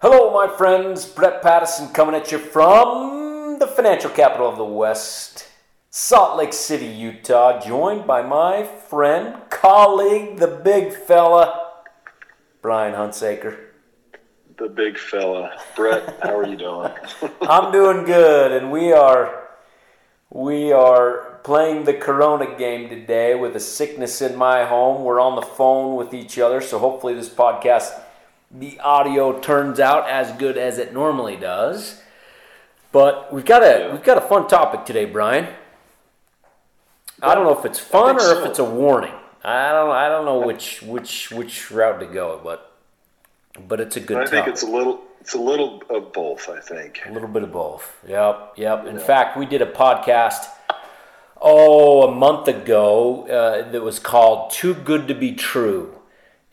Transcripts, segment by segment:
Hello, my friends. Brett Pattison coming at you from the financial capital of the West, Salt Lake City, Utah, joined by my friend, colleague, the big fella, Brian Hunsaker. The big fella. Brett, how are you doing? I'm doing good, and we are we are playing the Corona game today with a sickness in my home. We're on the phone with each other, so hopefully this podcast the audio turns out as good as it normally does. But we've got a we've got a fun topic today, Brian. I don't know if it's fun or so. if it's a warning. I don't I don't know which which which route to go, but but it's a good I think it's a little it's a little of both, I think. A little bit of both. Yep, yep. In fact, we did a podcast oh a month ago uh, that was called "Too Good to Be True,"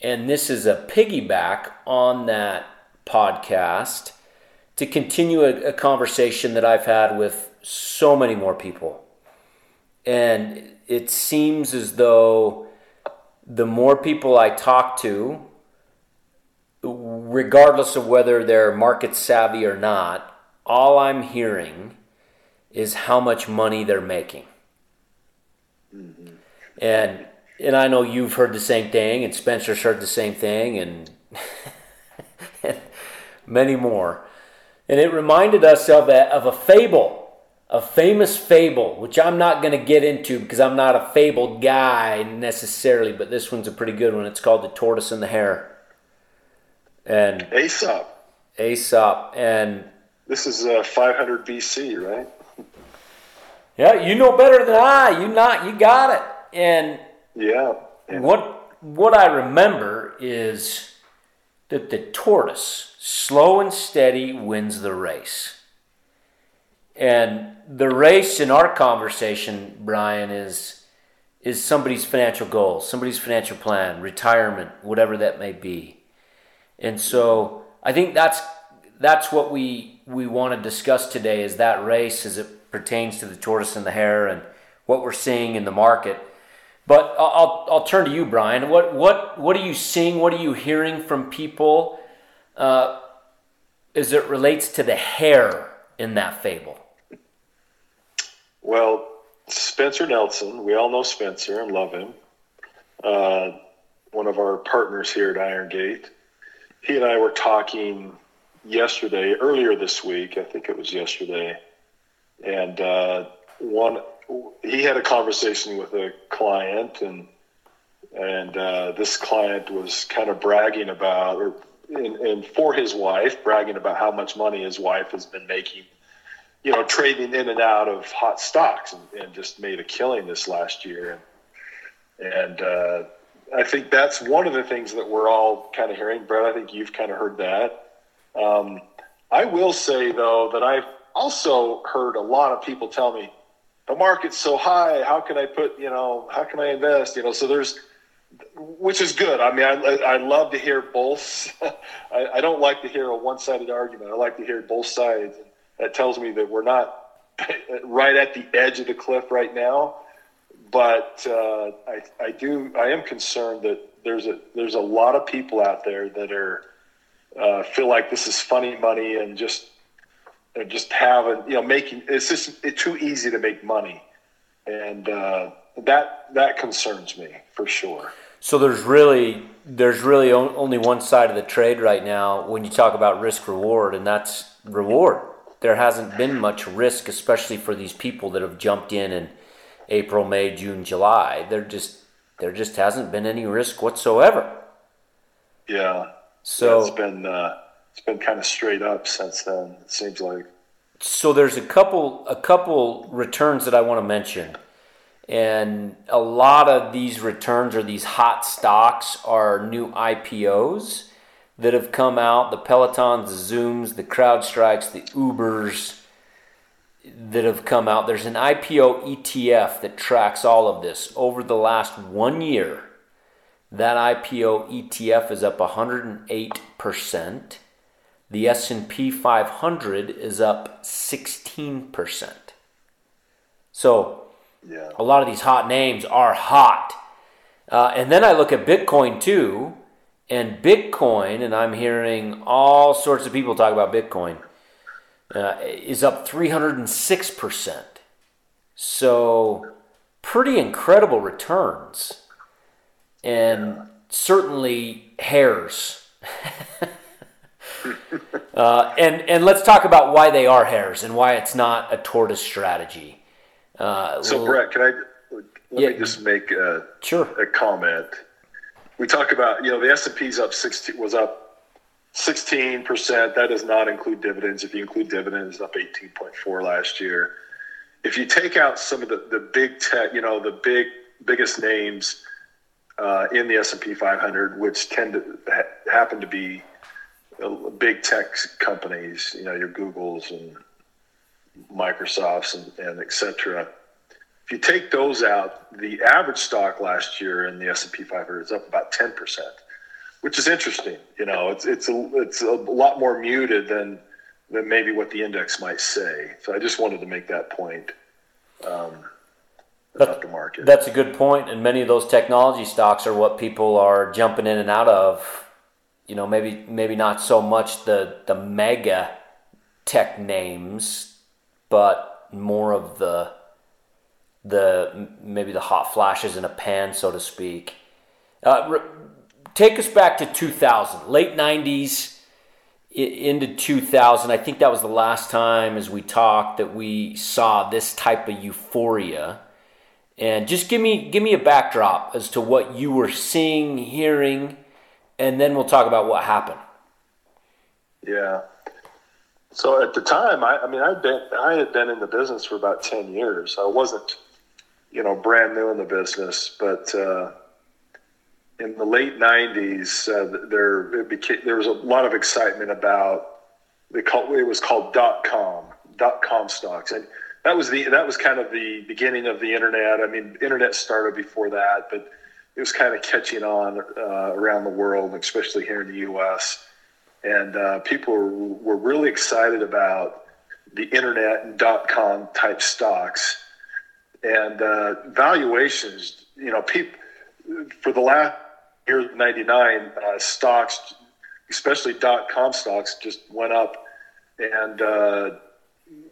and this is a piggyback on that podcast to continue a, a conversation that I've had with so many more people, and it seems as though the more people I talk to, regardless of whether they're market savvy or not, all I'm hearing is how much money they're making. Mm-hmm. And and I know you've heard the same thing, and Spencer's heard the same thing, and, and many more. And it reminded us of a, of a fable, a famous fable, which I'm not going to get into because I'm not a fable guy necessarily, but this one's a pretty good one. It's called The Tortoise and the Hare. And Aesop. Aesop. And This is uh, 500 BC, right? yeah, you know better than I. You not, you got it. And Yeah. What what I remember is that the tortoise, slow and steady, wins the race. And the race in our conversation, Brian, is is somebody's financial goals, somebody's financial plan, retirement, whatever that may be. And so I think that's that's what we we want to discuss today is that race as it pertains to the tortoise and the hare and what we're seeing in the market. But I'll, I'll, turn to you, Brian. What, what, what are you seeing? What are you hearing from people uh, as it relates to the hare in that fable? well, Spencer Nelson, we all know Spencer and love him. Uh, one of our partners here at Iron Gate. He and I were talking yesterday, earlier this week. I think it was yesterday, and uh, one he had a conversation with a client, and and uh, this client was kind of bragging about, or and, for his wife, bragging about how much money his wife has been making, you know, trading in and out of hot stocks, and, and just made a killing this last year, and and uh, I think that's one of the things that we're all kind of hearing. Brett, I think you've kind of heard that. Um, I will say though that I've also heard a lot of people tell me the market's so high. How can I put, you know, how can I invest? You know, so there's, which is good. I mean, I, I love to hear both. I, I don't like to hear a one sided argument. I like to hear both sides. That tells me that we're not right at the edge of the cliff right now. But uh, I, I do, I am concerned that there's a, there's a lot of people out there that are, uh, feel like this is funny money and just and just having you know making it's just it's too easy to make money and uh, that that concerns me for sure So there's really there's really only one side of the trade right now when you talk about risk reward, and that's reward. There hasn't been much risk, especially for these people that have jumped in in April, May, June, July. There just there just hasn't been any risk whatsoever. yeah So it's been uh, it's been kind of straight up since then it seems like So there's a couple a couple returns that I want to mention. And a lot of these returns or these hot stocks are new IPOs that have come out, the Pelotons, the Zooms, the CrowdStrikes, the Ubers that have come out. There's an IPO ETF that tracks all of this. Over the last 1 year, that IPO ETF is up 108%. The S&P 500 is up 16%. So, yeah a lot of these hot names are hot. Uh, and then I look at Bitcoin too, And Bitcoin, and I'm hearing all sorts of people talk about Bitcoin, uh, is up 306%. So, pretty incredible returns. And certainly hares. uh, and, and let's talk about why they are hares and why it's not a tortoise strategy. Uh, so, Brett, can I let yeah, me just make a, sure. a comment? We talk about you know the S and P's up sixteen was up sixteen percent. That does not include dividends. If you include dividends, up eighteen point four last year. If you take out some of the, the big tech, you know the big biggest names uh, in the S and P 500, which tend to ha- happen to be big tech companies, you know your Googles and Microsofts and, and et cetera. If you take those out, the average stock last year in the S&P 500 is up about 10%, which is interesting. You know, it's, it's, a, it's a lot more muted than, than maybe what the index might say. So I just wanted to make that point. Um, about the market. That's a good point, and many of those technology stocks are what people are jumping in and out of. You know, maybe maybe not so much the the mega tech names but more of the the maybe the hot flashes in a pan, so to speak. Uh, re- take us back to 2000, late 90s into 2000. I think that was the last time, as we talked, that we saw this type of euphoria. And just give me give me a backdrop as to what you were seeing, hearing, and then we'll talk about what happened. Yeah. So at the time, I, I mean, I'd been, I had been in the business for about 10 years. I wasn't, you know, brand new in the business, but uh, in the late 90s, uh, there, became, there was a lot of excitement about, the call, it was called dot com, dot com stocks. And that was the, that was kind of the beginning of the internet. I mean, internet started before that, but it was kind of catching on uh, around the world, especially here in the U.S and uh, people were, really excited about the internet and dot com type stocks and uh, valuations. You know, people for the last year '99, uh, stocks, especially dot com stocks, just went up, and uh,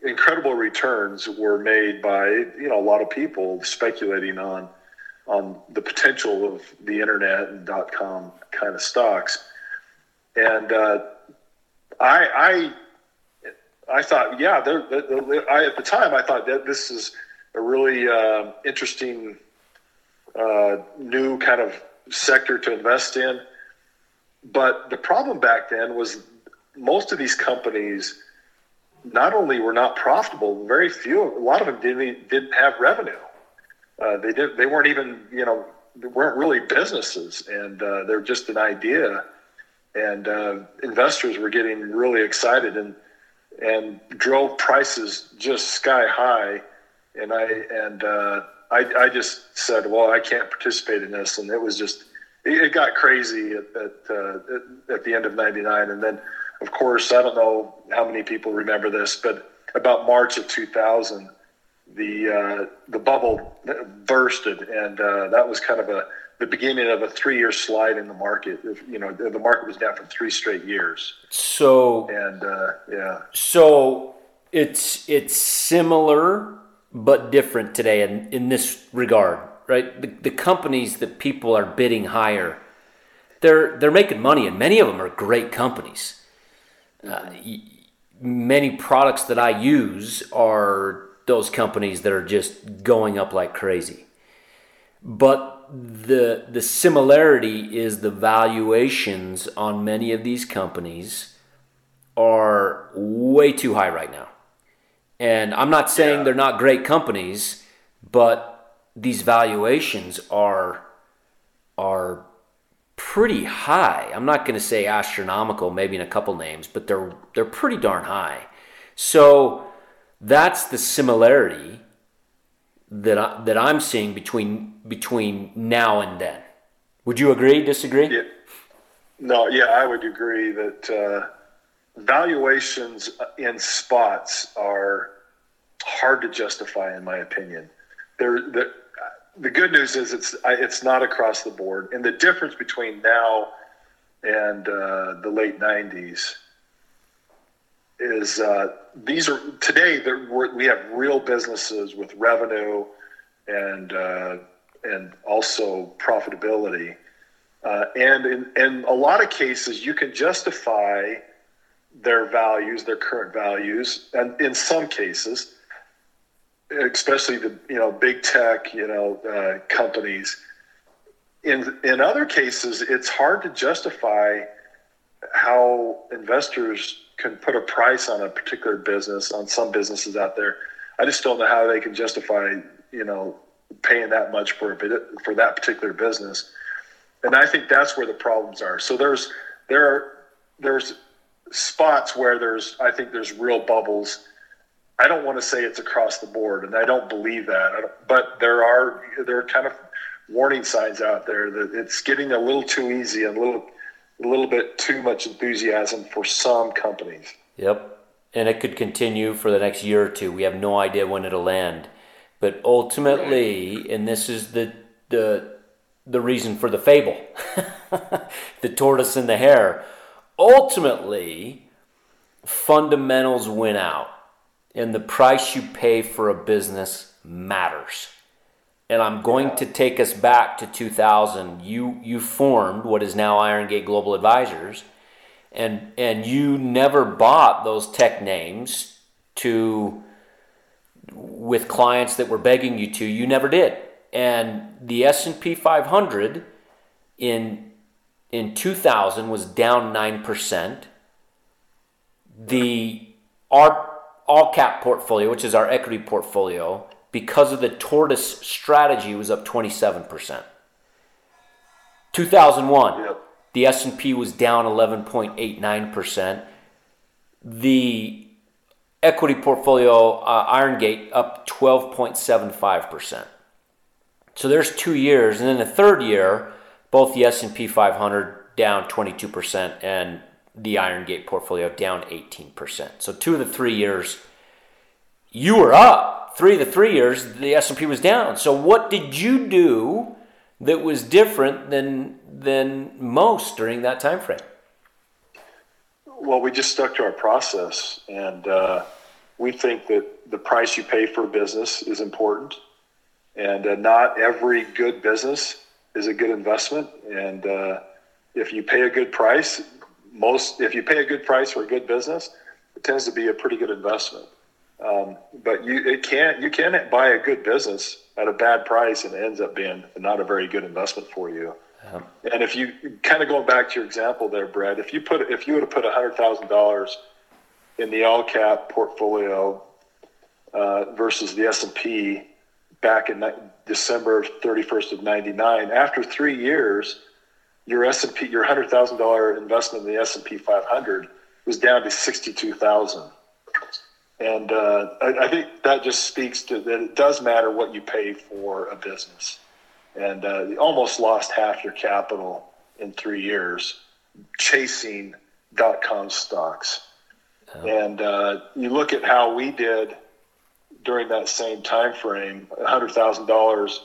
incredible returns were made by you know a lot of people speculating on on the potential of the internet and dot com kind of stocks and uh, I, I, I thought, yeah, they're, they're, I, at the time I thought that this is a really uh, interesting uh, new kind of sector to invest in. But the problem back then was most of these companies not only were not profitable, very few, a lot of them didn't didn't have revenue. Uh, they did they weren't even you know they weren't really businesses, and uh, they're just an idea. And uh, investors were getting really excited and and drove prices just sky high. And I and uh, I, I just said, well, I can't participate in this, and it was just it, got crazy at at, uh, at the end of '99, and then of course I don't know how many people remember this, but about March of 2000, the uh, the bubble bursted, and uh, that was kind of a the beginning of a three-year slide in the market. If, you know, the market was down for three straight years. So and uh, yeah, so it's it's similar but different today in in this regard, right? The, the companies that people are bidding higher, they're they're making money, and many of them are great companies. Uh, many products that I use are those companies that are just going up like crazy. But the the similarity is the valuations on many of these companies are way too high right now. And I'm not saying yeah. they're not great companies, but these valuations are are pretty high. I'm not going to say astronomical, maybe in a couple names, but they're they're pretty darn high. So that's the similarity that I, that I'm seeing between between now and then. Would you agree? Disagree? Yeah. No, yeah, I would agree that uh, valuations in spots are hard to justify, in my opinion. They're, the the good news is it's it's not across the board, and the difference between now and uh, the late 90s is uh, these are today we have real businesses with revenue and uh, and also profitability. Uh, and in, in a lot of cases you can justify their values their current values and in some cases especially the you know big tech you know uh, companies. In in other cases it's hard to justify how investors can put a price on a particular business on some businesses out there. I just don't know how they can justify, you know, paying that much for a bit for that particular business. And I think that's where the problems are. So there's there are there's spots where there's I think there's real bubbles. I don't want to say it's across the board, and I don't believe that. but there are there are kind of warning signs out there that it's getting a little too easy and a little a little bit too much enthusiasm for some companies. Yep. And it could continue for the next year or two. We have no idea when it'll end. But ultimately, and this is the the the reason for the fable, the tortoise and the hare. Ultimately, fundamentals win out, and the price you pay for a business matters and I'm going to take us back to 2000. You you formed what is now Iron Gate Global Advisors, and and you never bought those tech names to with clients that were begging you to. You never did, and the S and P 500 in in 2000 was down nine percent. The our all cap portfolio, which is our equity portfolio, because of the tortoise strategy was up 27%. 2001, yep. the S&P was down 11.89%. The equity portfolio uh, Iron Gate up 12.75%. So there's 2 years and then the third year both the S&P 500 down 22% and the Iron Gate portfolio down 18%. So two of the 3 years you were up three the three years, the S&P was down. So what did you do that was different than than most during that time frame? Well, we just stuck to our process, and uh, we think that the price you pay for a business is important, and uh, not every good business is a good investment. And uh, if you pay a good price, most if you pay a good price for a good business, it tends to be a pretty good investment. Um, but you it can't you can buy a good business at a bad price and it ends up being not a very good investment for you. And if you kind of going back to your example there, Brett, if you put if you would have put hundred thousand dollars in the all cap portfolio uh, versus the S and P back in December thirty first of ninety nine, after three years, your S and P your hundred thousand dollar investment in the S and P five hundred was down to sixty two thousand. And uh, I, I, think that just speaks to that it does matter what you pay for a business. And uh, you almost lost half your capital in three years chasing dot com stocks. Oh. And uh, you look at how we did during that same time frame, $100,000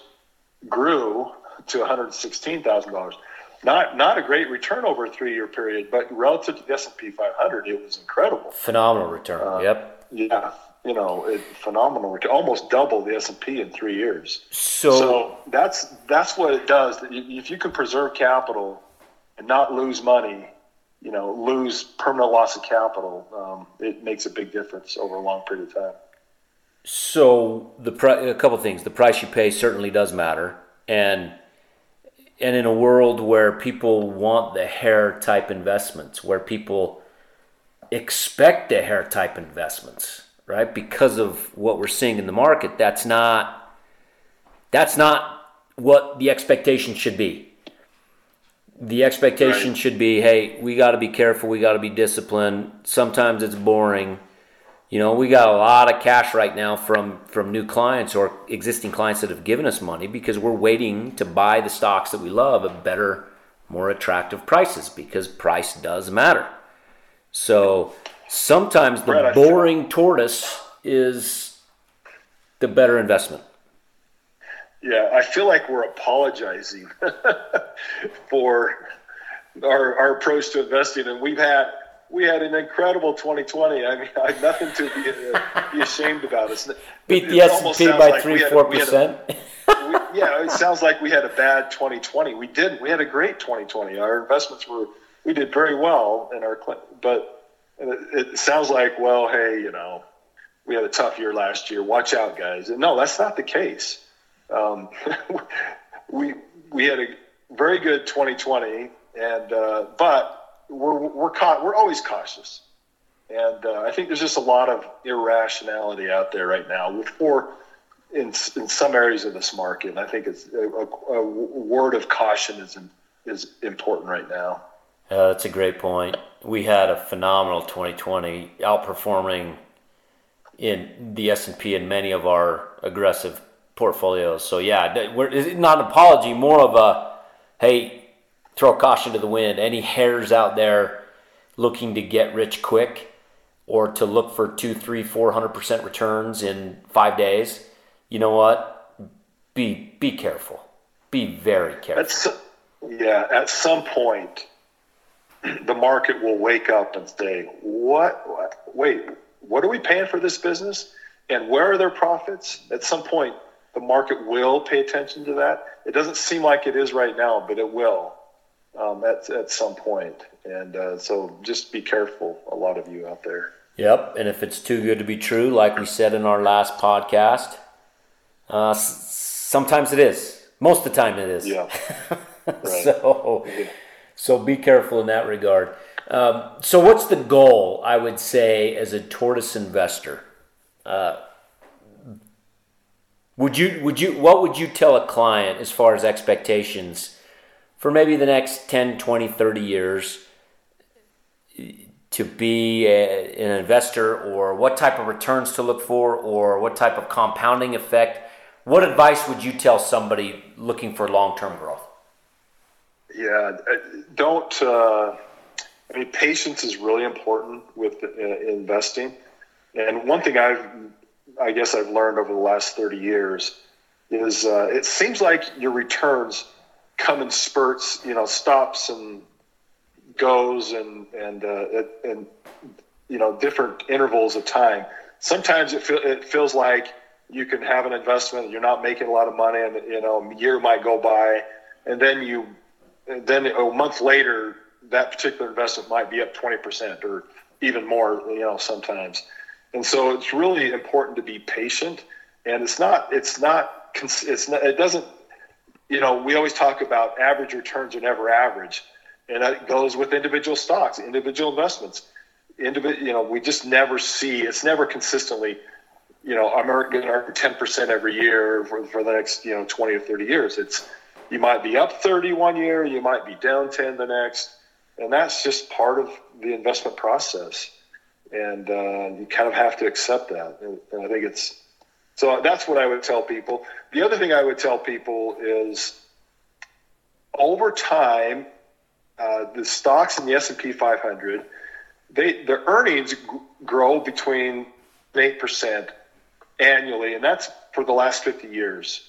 grew to $116,000. Not not a great return over a three year period, but relative to the S and P 500, it was incredible. Phenomenal return. Uh, yep yeah, you know, it, phenomenal. Almost double the S and P in three years. So, so that's that's what it does. If you can preserve capital and not lose money, you know, lose permanent loss of capital, um, it makes a big difference over a long period of time. So the pri- a couple things. The price you pay certainly does matter, and and in a world where people want the hare type investments, where people expect the hare type investments, right? Because of what we're seeing in the market, that's not that's not what the expectation should be. The expectation right. should be, hey, we got to be careful, we got to be disciplined. Sometimes it's boring. You know, we got a lot of cash right now from from new clients or existing clients that have given us money because we're waiting to buy the stocks that we love at better, more attractive prices because price does matter. So sometimes the boring tortoise is the better investment. Yeah, I feel like we're apologizing for our, our approach to investing, and we've had we had an incredible 2020. I mean, I have nothing to be, uh, be ashamed about. It's, Beat the S and P by like three four percent. Yeah, it sounds like we had a bad 2020. We didn't. We had a great 2020. Our investments were we did very well in our but it sounds like well, hey, you know, we had a tough year last year. Watch out, guys. And no, that's not the case. Um, we we had a very good 2020, and uh, but we're we're ca- we're always cautious, and uh, I think there's just a lot of irrationality out there right now for in in some areas of this market. And I think it's a, a, a word of caution is is important right now. Uh, that's a great point. We had a phenomenal 2020, outperforming in the S and P and many of our aggressive portfolios. So yeah, we're, it's not an apology, more of a hey, throw caution to the wind. Any hares out there looking to get rich quick or to look for two, three, four hundred percent returns in five days, you know what? Be be careful. Be very careful. yeah, at some point, the market will wake up and say, "What? what? Wait, what are we paying for this business? And where are their profits?" At some point, the market will pay attention to that. It doesn't seem like it is right now, but it will um, at, at some point. And uh, so just be careful, a lot of you out there. Yep. And if it's too good to be true, like we said in our last podcast, uh, s- sometimes it is. Most of the time it is. Yeah. Right. so, yeah. So be careful in that regard. Um, so, what's the goal? I would say as a tortoise investor. Uh, would you would you what would you tell a client as far as expectations for maybe the next 10, 20, 30 years to be a, an investor or what type of returns to look for or what type of compounding effect? What advice would you tell somebody looking for long-term growth? Yeah, uh, don't uh, I mean patience is really important with uh, investing. And one thing I've I guess I've learned over the last 30 years is uh, it seems like your returns come in spurts, you know, stops and goes and and uh, and you know different intervals of time. Sometimes it, feel, it feels like you can have an investment, you're not making a lot of money, and you know a year might go by, and then you then a month later that particular investment might be up 20% or even more, you know, sometimes. And so it's really important to be patient. And it's not, it's not, it's not, it doesn't, you know, we always talk about average returns are never average. And that goes with individual stocks, individual investments. Individual, you know, we just never see, it's never consistently, you know, I'm going to earn 10% every year for, for the next, you know, 20 or 30 years. It's, you might be up 30 one year, you might be down 10 the next. And that's just part of the investment process and uh, you kind of have to accept that. And, and, I think it's so. That's what I would tell people. The other thing I would tell people is, over time, uh, the stocks in the S and P 500, they their earnings g- grow between eight percent annually, and that's for the last 50 years.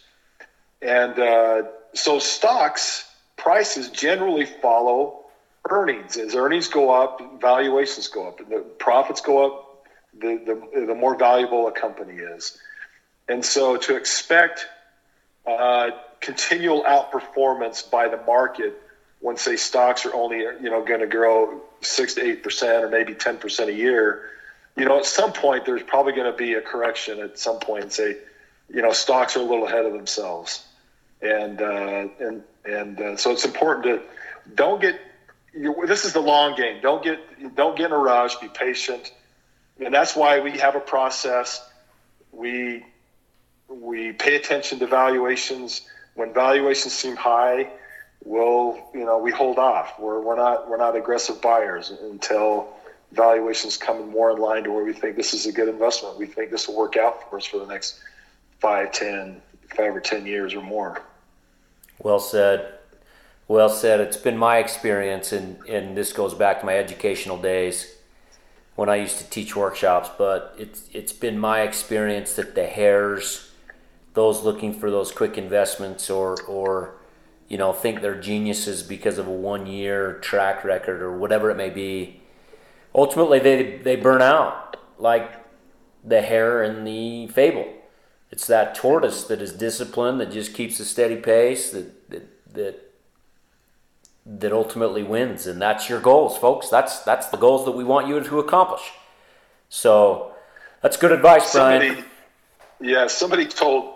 And uh, so stocks prices generally follow earnings. As earnings go up, valuations go up, the profits go up, the, the, the more valuable a company is. And so to expect uh, continual outperformance by the market when say stocks are only you know going to grow six to eight percent or maybe ten percent a year, you know at some point there's probably going to be a correction at some point and say, you know stocks are a little ahead of themselves, and uh, and and uh, so it's important to don't get this is the long game. Don't get don't get in a rush. Be patient, and that's why we have a process. We we pay attention to valuations. When valuations seem high, we'll you know we hold off. We're we're not we're not aggressive buyers until valuations come more in line to where we think this is a good investment. We think this will work out for us for the next five, ten, five or ten years or more. Well said. Well said. It's been my experience, and, and this goes back to my educational days when I used to teach workshops, but it's, it's been my experience that the hares, those looking for those quick investments or, or you know, think they're geniuses because of a one year track record or whatever it may be, ultimately they, they burn out like the hare in the fable. It's that tortoise that is disciplined, that just keeps a steady pace, that, that, that that ultimately wins and that's your goals folks. That's that's the goals that we want you to accomplish. So that's good advice somebody, brian yeah somebody told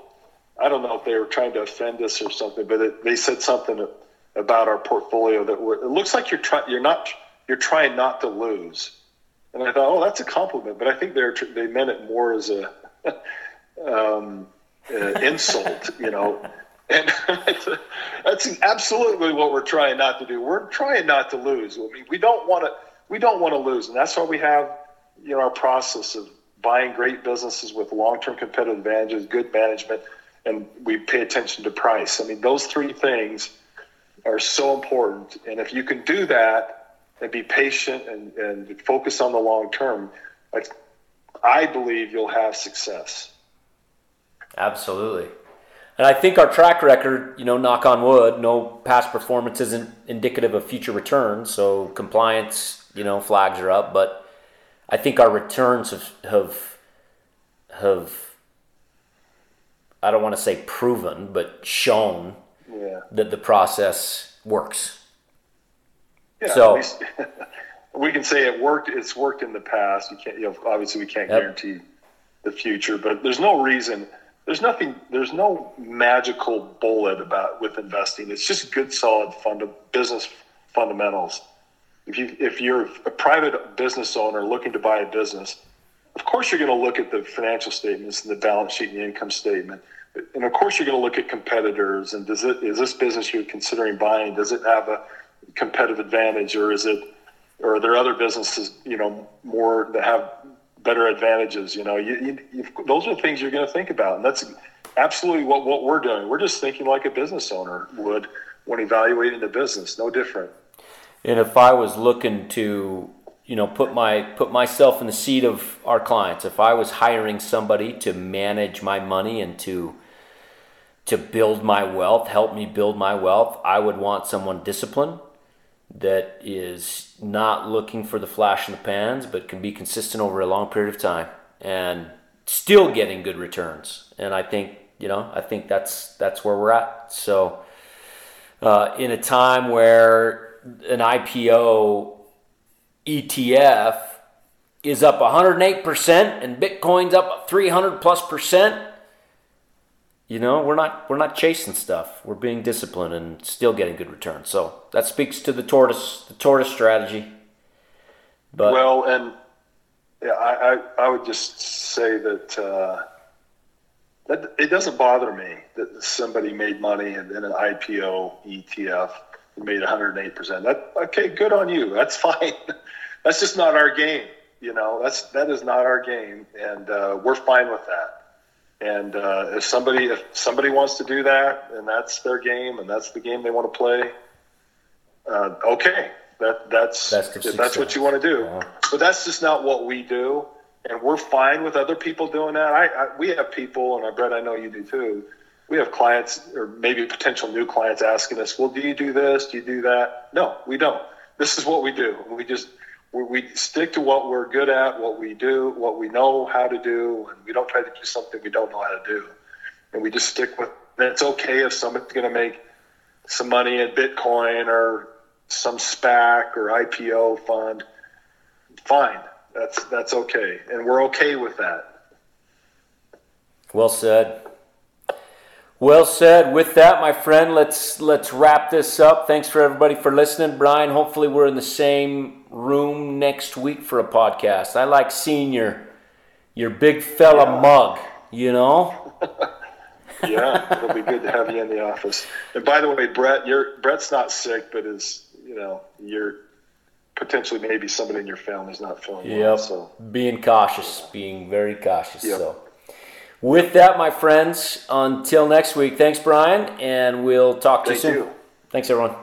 i don't know if they were trying to offend us or something but it, they said something about our portfolio that it looks like you're trying you're not you're trying not to lose. And i thought oh that's a compliment but i think they're they meant it more as a um, uh, insult you know and that's absolutely what we're trying not to do. We're trying not to lose. I mean, we don't want to. We don't want to lose, and that's why we have, you know, our process of buying great businesses with long-term competitive advantages, good management, and we pay attention to price. I mean, those three things are so important. And if you can do that and be patient and, and focus on the long term, I believe you'll have success. Absolutely. And I think our track record, you know, knock on wood, no past performance isn't indicative of future returns. So compliance, you know, flags are up. But I think our returns have have have I don't want to say proven, but shown yeah. that the process works. Yeah, so we can say it worked. It's worked in the past. You can't. You know, obviously, we can't yep. guarantee the future, but there's no reason there's nothing there's no magical bullet about with investing. It's just good solid business fundamentals. If you if you're a private business owner looking to buy a business of course you're going to look at the financial statements and the balance sheet and the income statement. And of course you're going to look at competitors and does it is this business you're considering buying does it have a competitive advantage or is it or are there other businesses you know more that have better advantages. You know, you, you, those are things you're going to think about, and that's absolutely what what we're doing. We're just thinking like a business owner would when evaluating the business, no different. And if I was looking to, you know, put my put myself in the seat of our clients, if I was hiring somebody to manage my money and to to build my wealth, help me build my wealth, I would want someone disciplined that is not looking for the flash in the pans, but can be consistent over a long period of time and still getting good returns. And I think you know I think that's that's where we're at. So uh, in a time where an IPO ETF is up 108% and Bitcoin's up 300 plus percent you know we're not we're not chasing stuff. We're being disciplined and still getting good returns. So that speaks to the tortoise the tortoise strategy. But well and yeah i i, I would just say that uh, that it doesn't bother me that somebody made money and then an ipo etf made 108% that okay good on you. That's fine. That's just not our game you know? That's that is not our game and uh, we're fine with that and uh, if somebody if somebody wants to do that and that's their game and that's the game they want to play, uh, okay, that that's that's, if that's what you want to do. But that's just not what we do, and we're fine with other people doing that. I, I we have people, and I bet I know you do too. We have clients or maybe potential new clients asking us, "Well, do you do this? Do you do that?" No, we don't. This is what we do. We just we stick to what we're good at, what we do, what we know how to do, and we don't try to do something we don't know how to do. And we just stick with. And it's okay if someone's going to make some money in Bitcoin or some SPAC or IPO fund. Fine, that's that's okay, and we're okay with that. Well said. Well said. With that, my friend, let's let's wrap this up. Thanks for everybody for listening, Brian. Hopefully, we're in the same room next week for a podcast. I like seeing your your big fella yeah. mug. You know. yeah, it'll be good to have you in the office. And by the way, Brett, you're Brett's not sick, but is you know you're potentially maybe somebody in your family's not feeling yep. well. So being cautious, being very cautious. Yep. So. With that, my friends, until next week, thanks, Brian, and we'll talk to Thank you soon. You. Thanks, everyone.